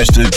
Mixmaster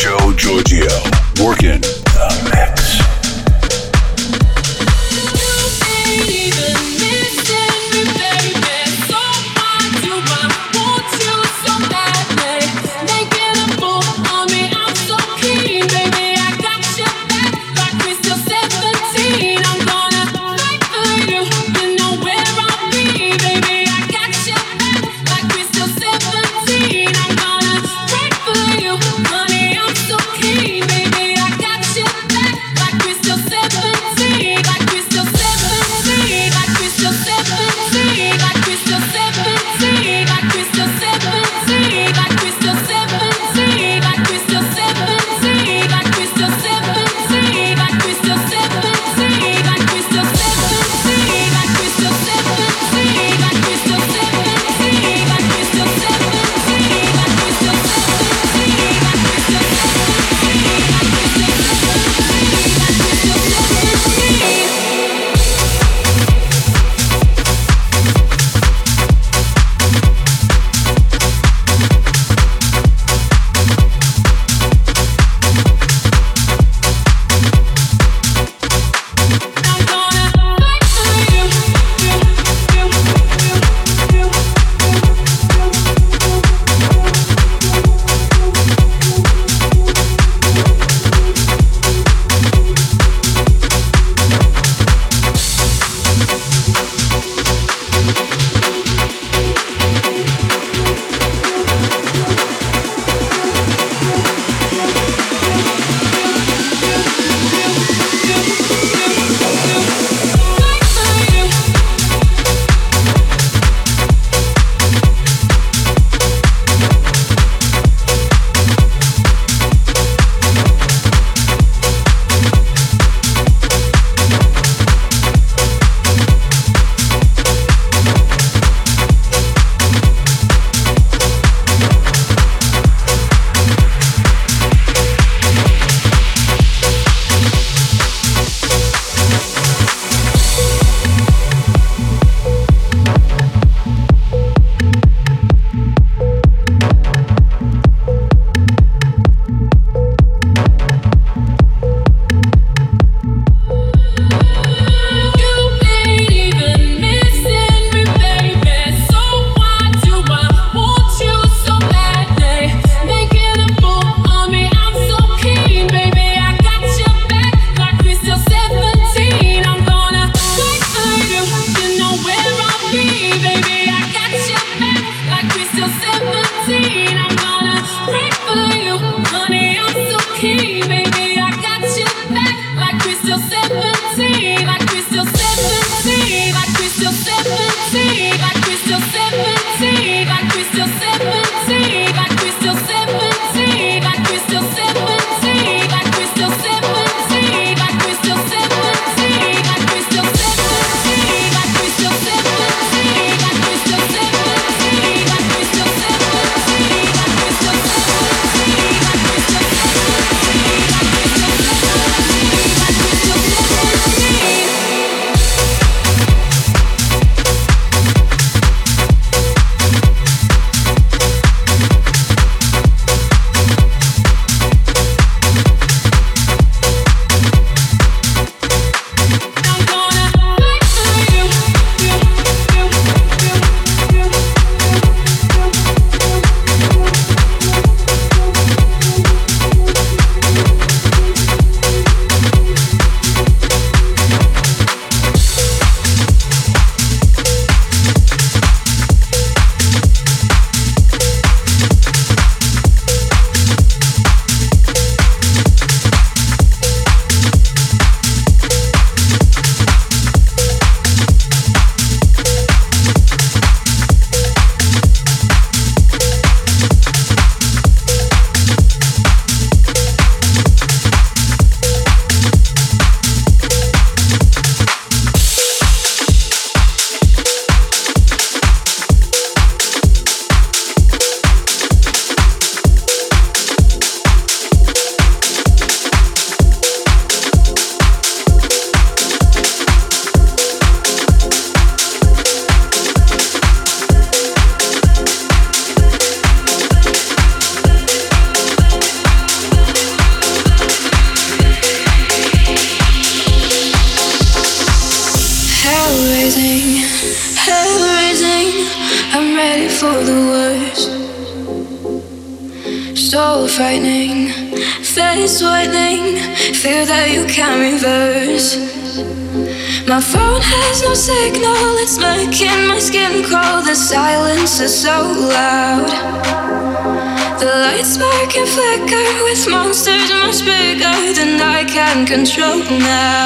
now.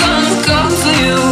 Gonna come for you,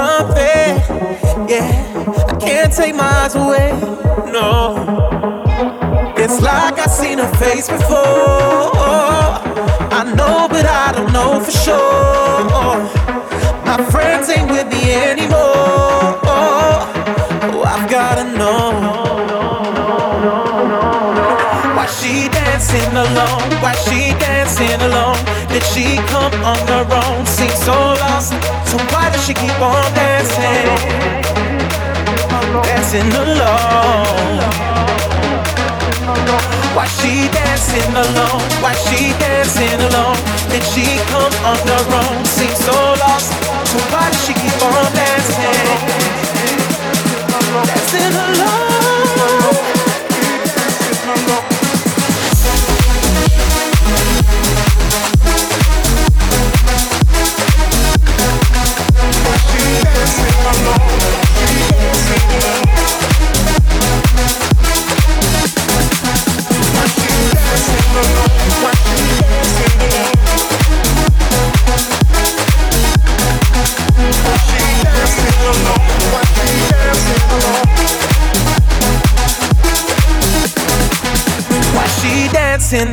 something. Yeah, I can't take my eyes away. No, it's like I've seen her face before. I know, but I don't know for sure. My friends ain't with me anymore. Oh, I've gotta know. Why she dancing alone? Why she dancing alone? Did she come on her own? She keep on dancing? Dancing alone. Why she dancing alone? Why she dancing alone? Did she come on her own? Seems so lost. So why she keep on dancing? Dancing alone.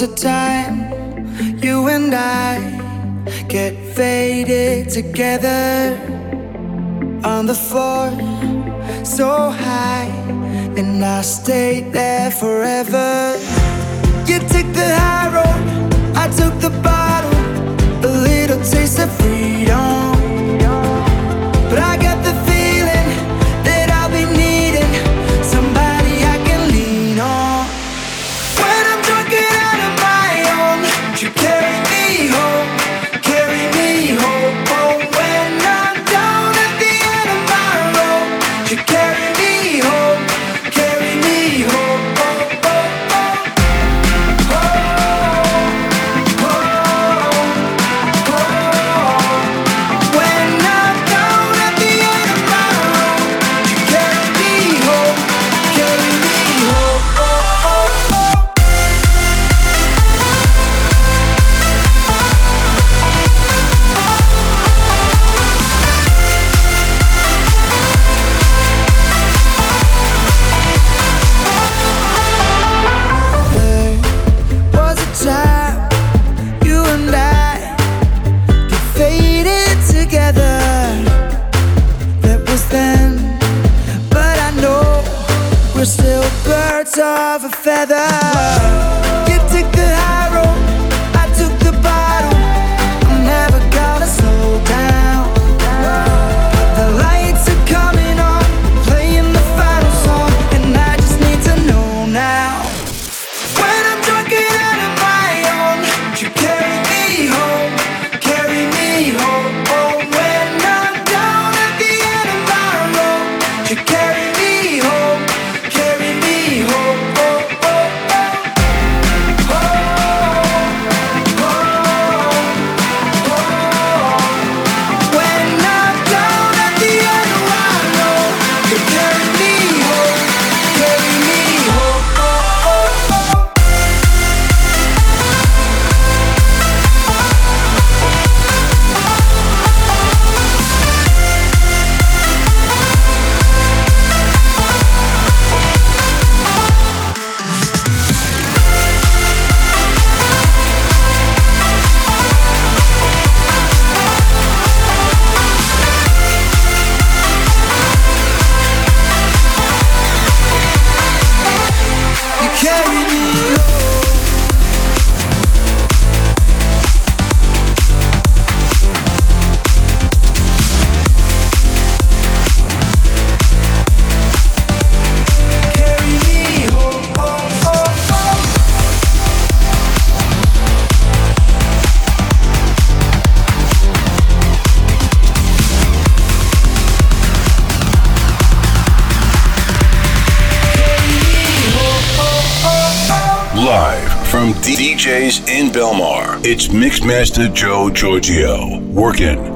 was a time you and I get faded together. of a feather. It's Mixmaster Joe Giorgio. Working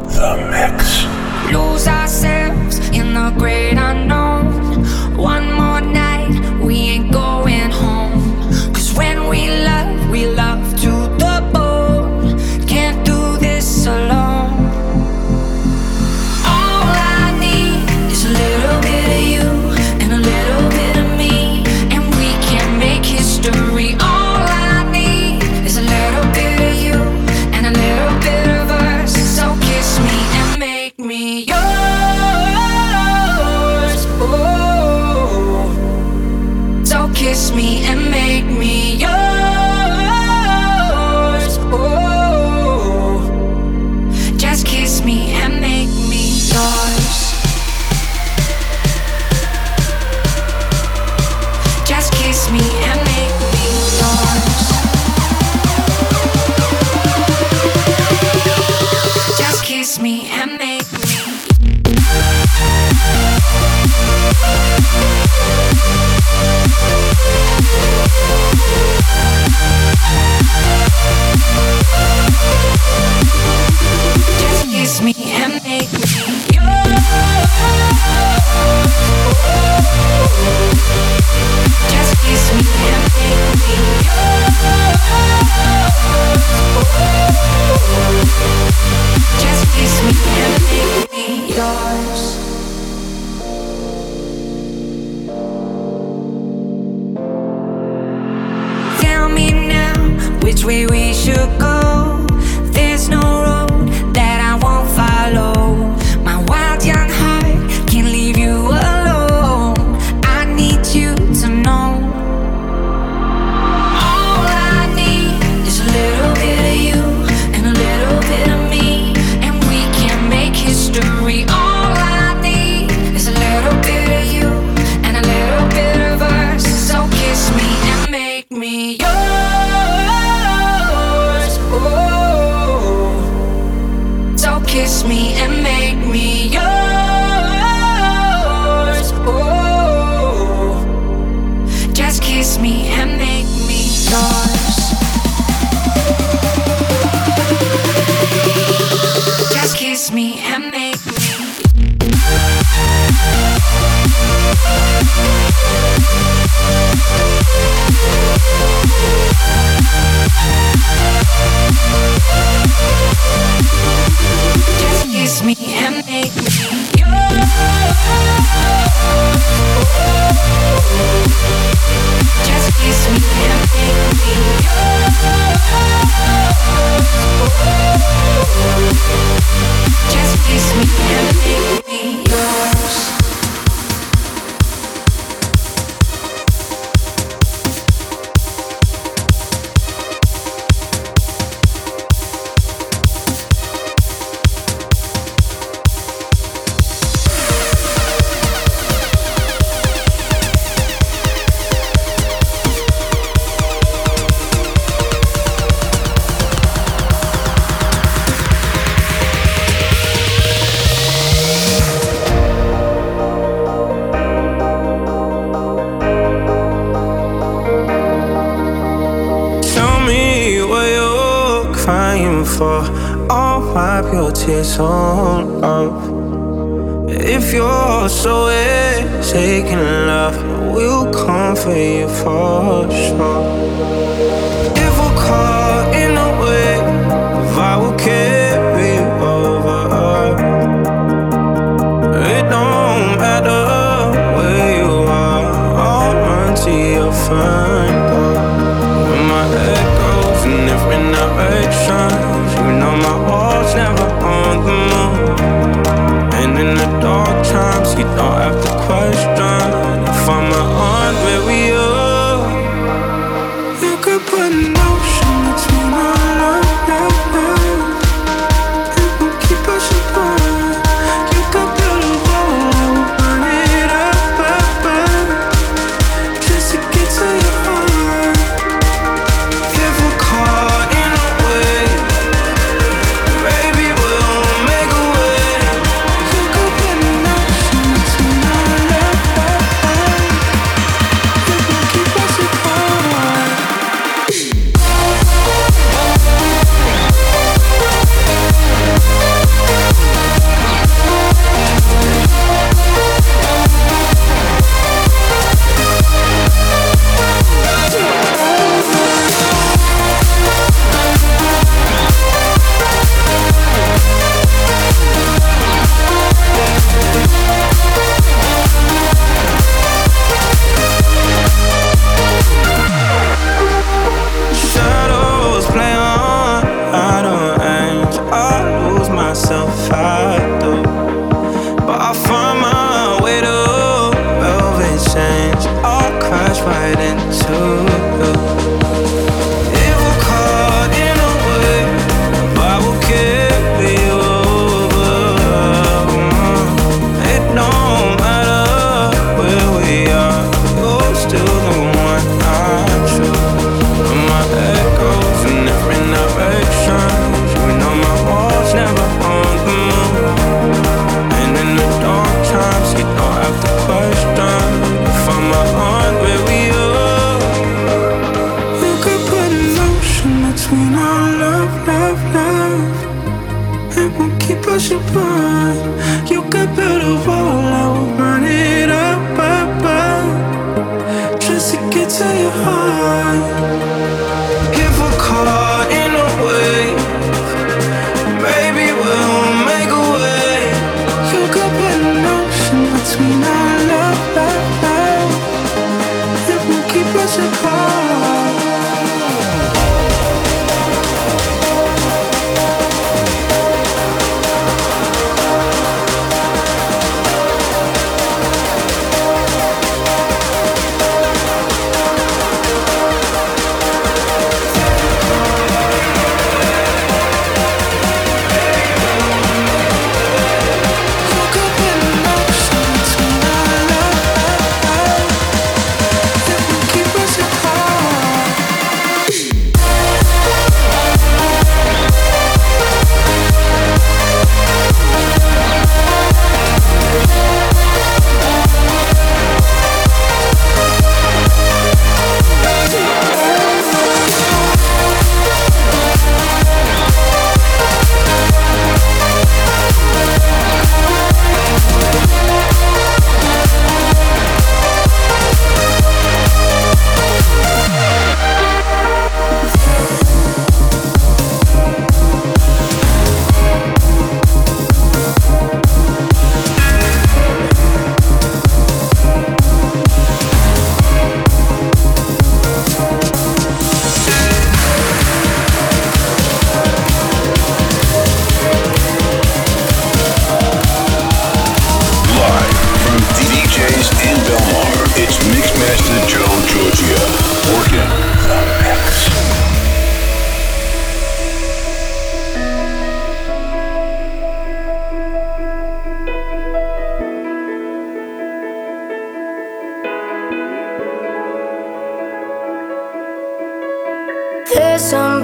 to get to your heart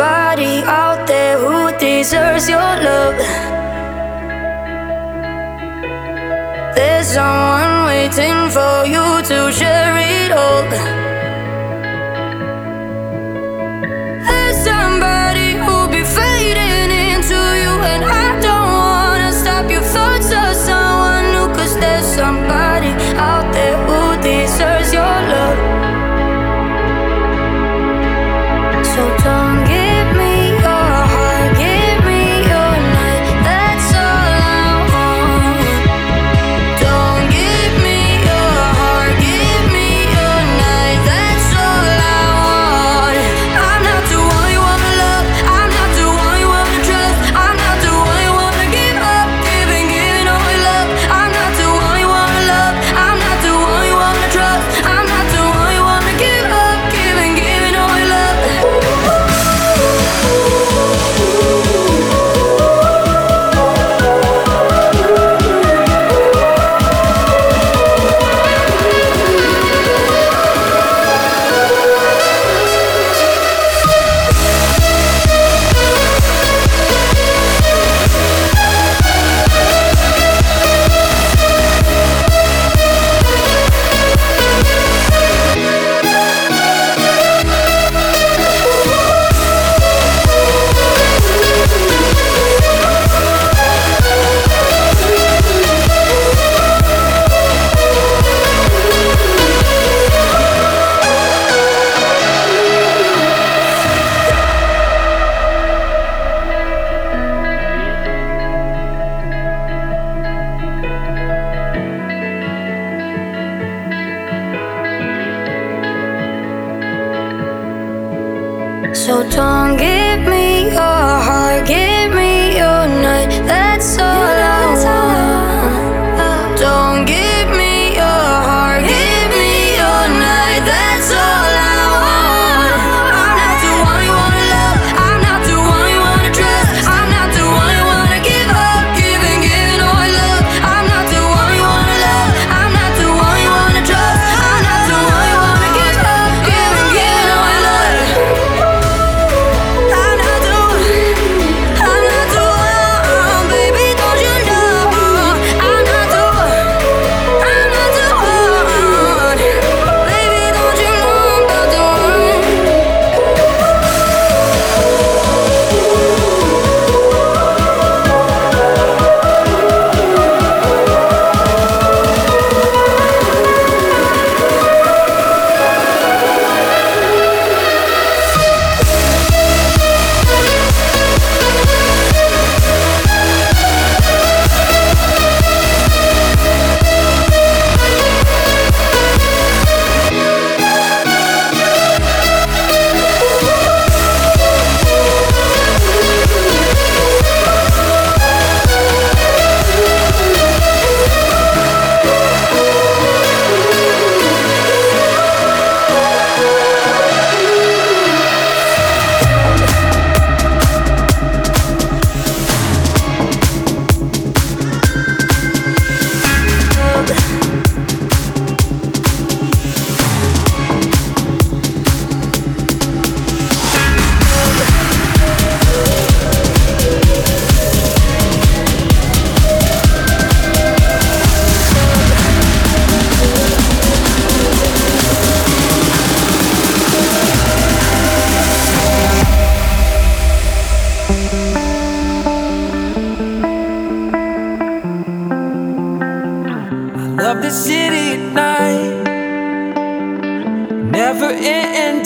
somebody out there who deserves your love. There's someone waiting for you to share it all.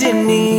in need.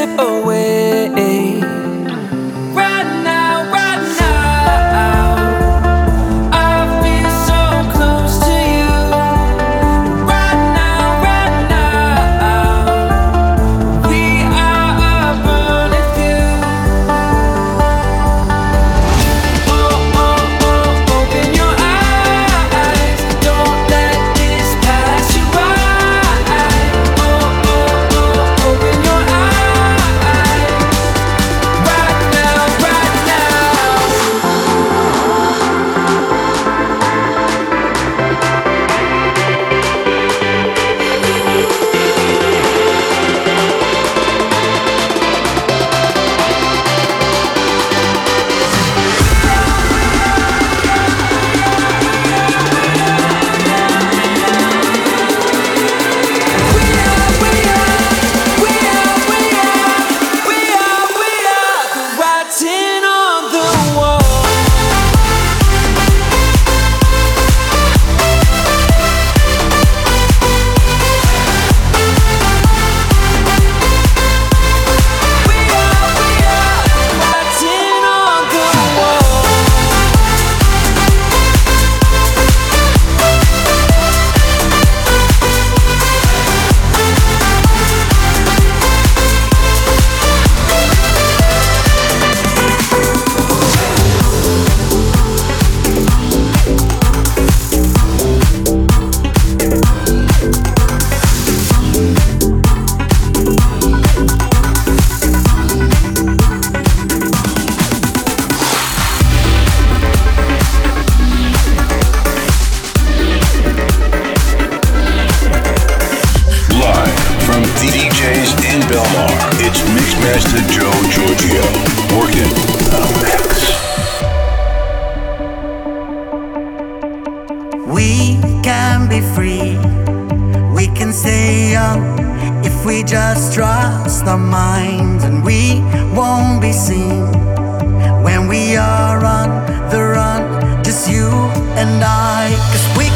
Away. It's Mixmaster Joe Giorgio working the mix. We can be free. We can stay young if we just trust our minds, and we won't be seen when we are on the run. Just you and I, we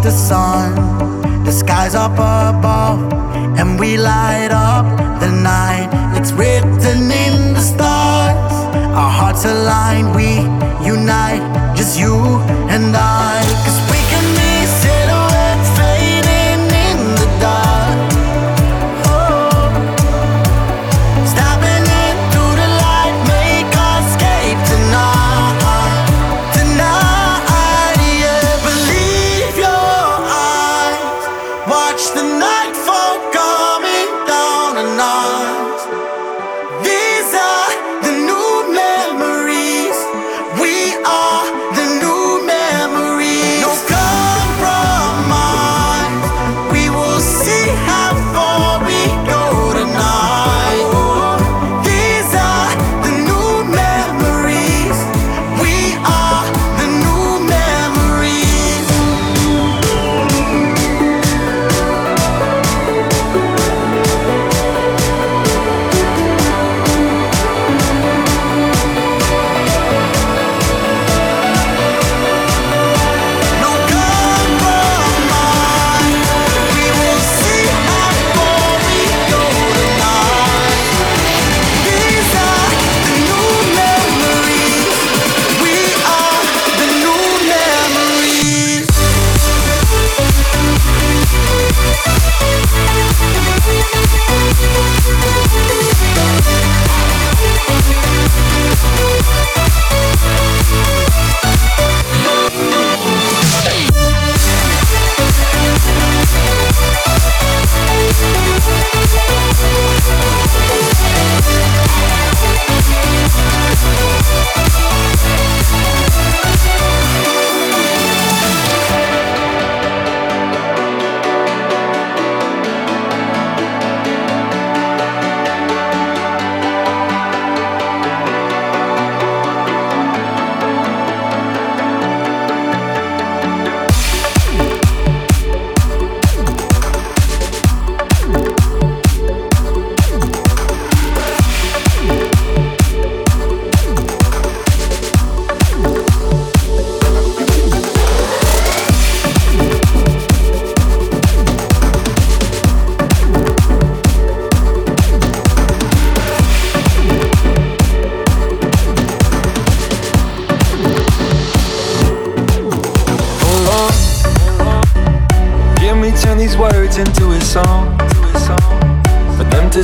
the sun. The skies up above, and we light up the night. It's written in the stars. Our hearts align. We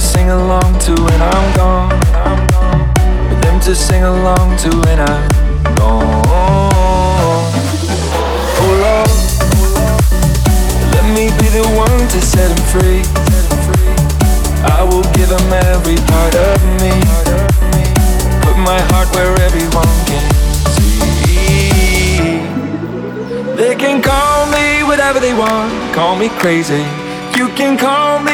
sing along to when I'm gone. For them to sing along to when I'm gone. Oh Lord, let me be the one to set him free. I will give him every part of me. Put my heart where everyone can see. They can call me whatever they want, call me crazy. You can call me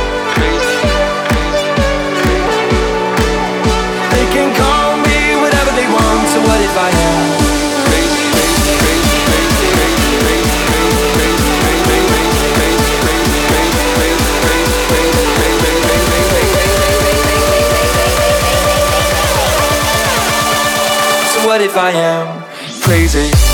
What if I am crazy?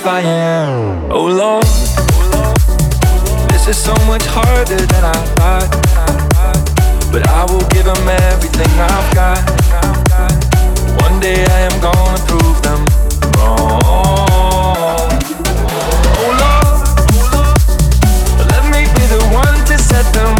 If I am? Oh Lord, this is so much harder than I thought. But I will give them everything I've got. One day I am gonna prove them wrong. Oh Lord, let me be the one to set them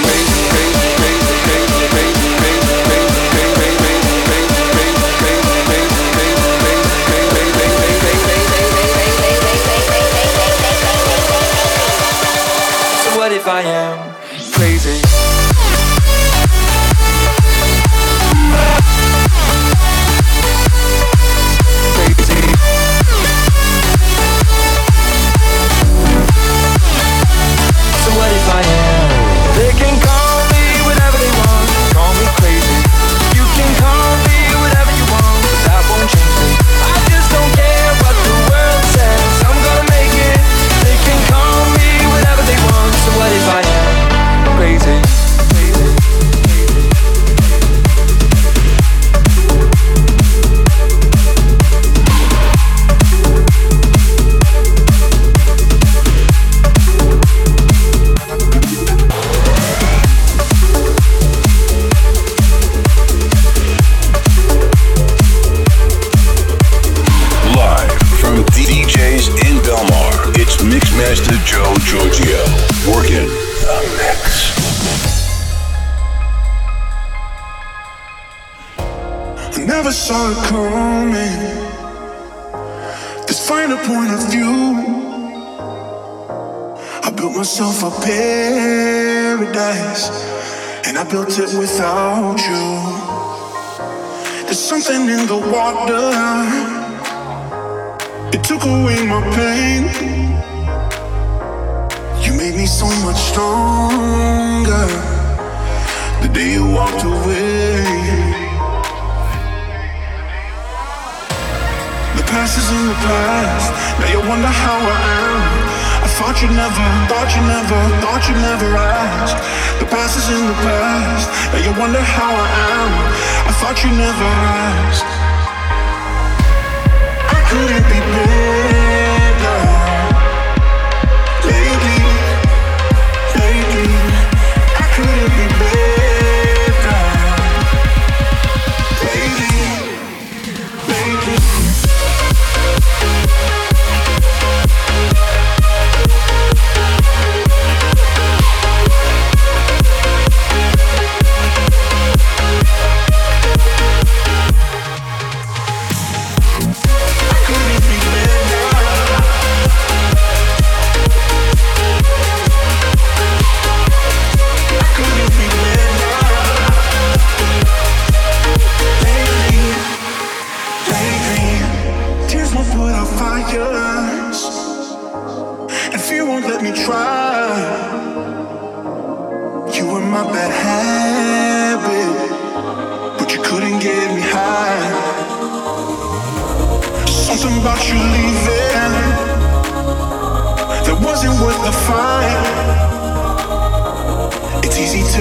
if I am Coming. This finer point of view. I built myself a paradise, and I built it without you. There's something in the water. It took away my pain. You made me so much stronger. The day you walked away. Past is in the past. Now you wonder how I am. I thought you never, thought you never, thought you never asked. The past is in the past. Now you wonder how I am. I thought you never asked. I couldn't be better.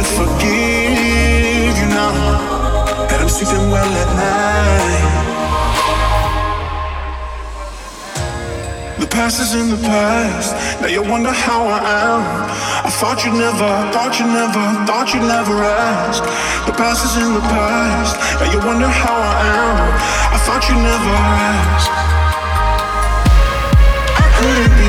To forgive you now that I'm sleeping well at night. The past is in the past. Now you wonder how I am. I thought you'd never, thought you never, thought you'd never ask. The past is in the past. Now you wonder how I am. I thought you'd never ask. I couldn't.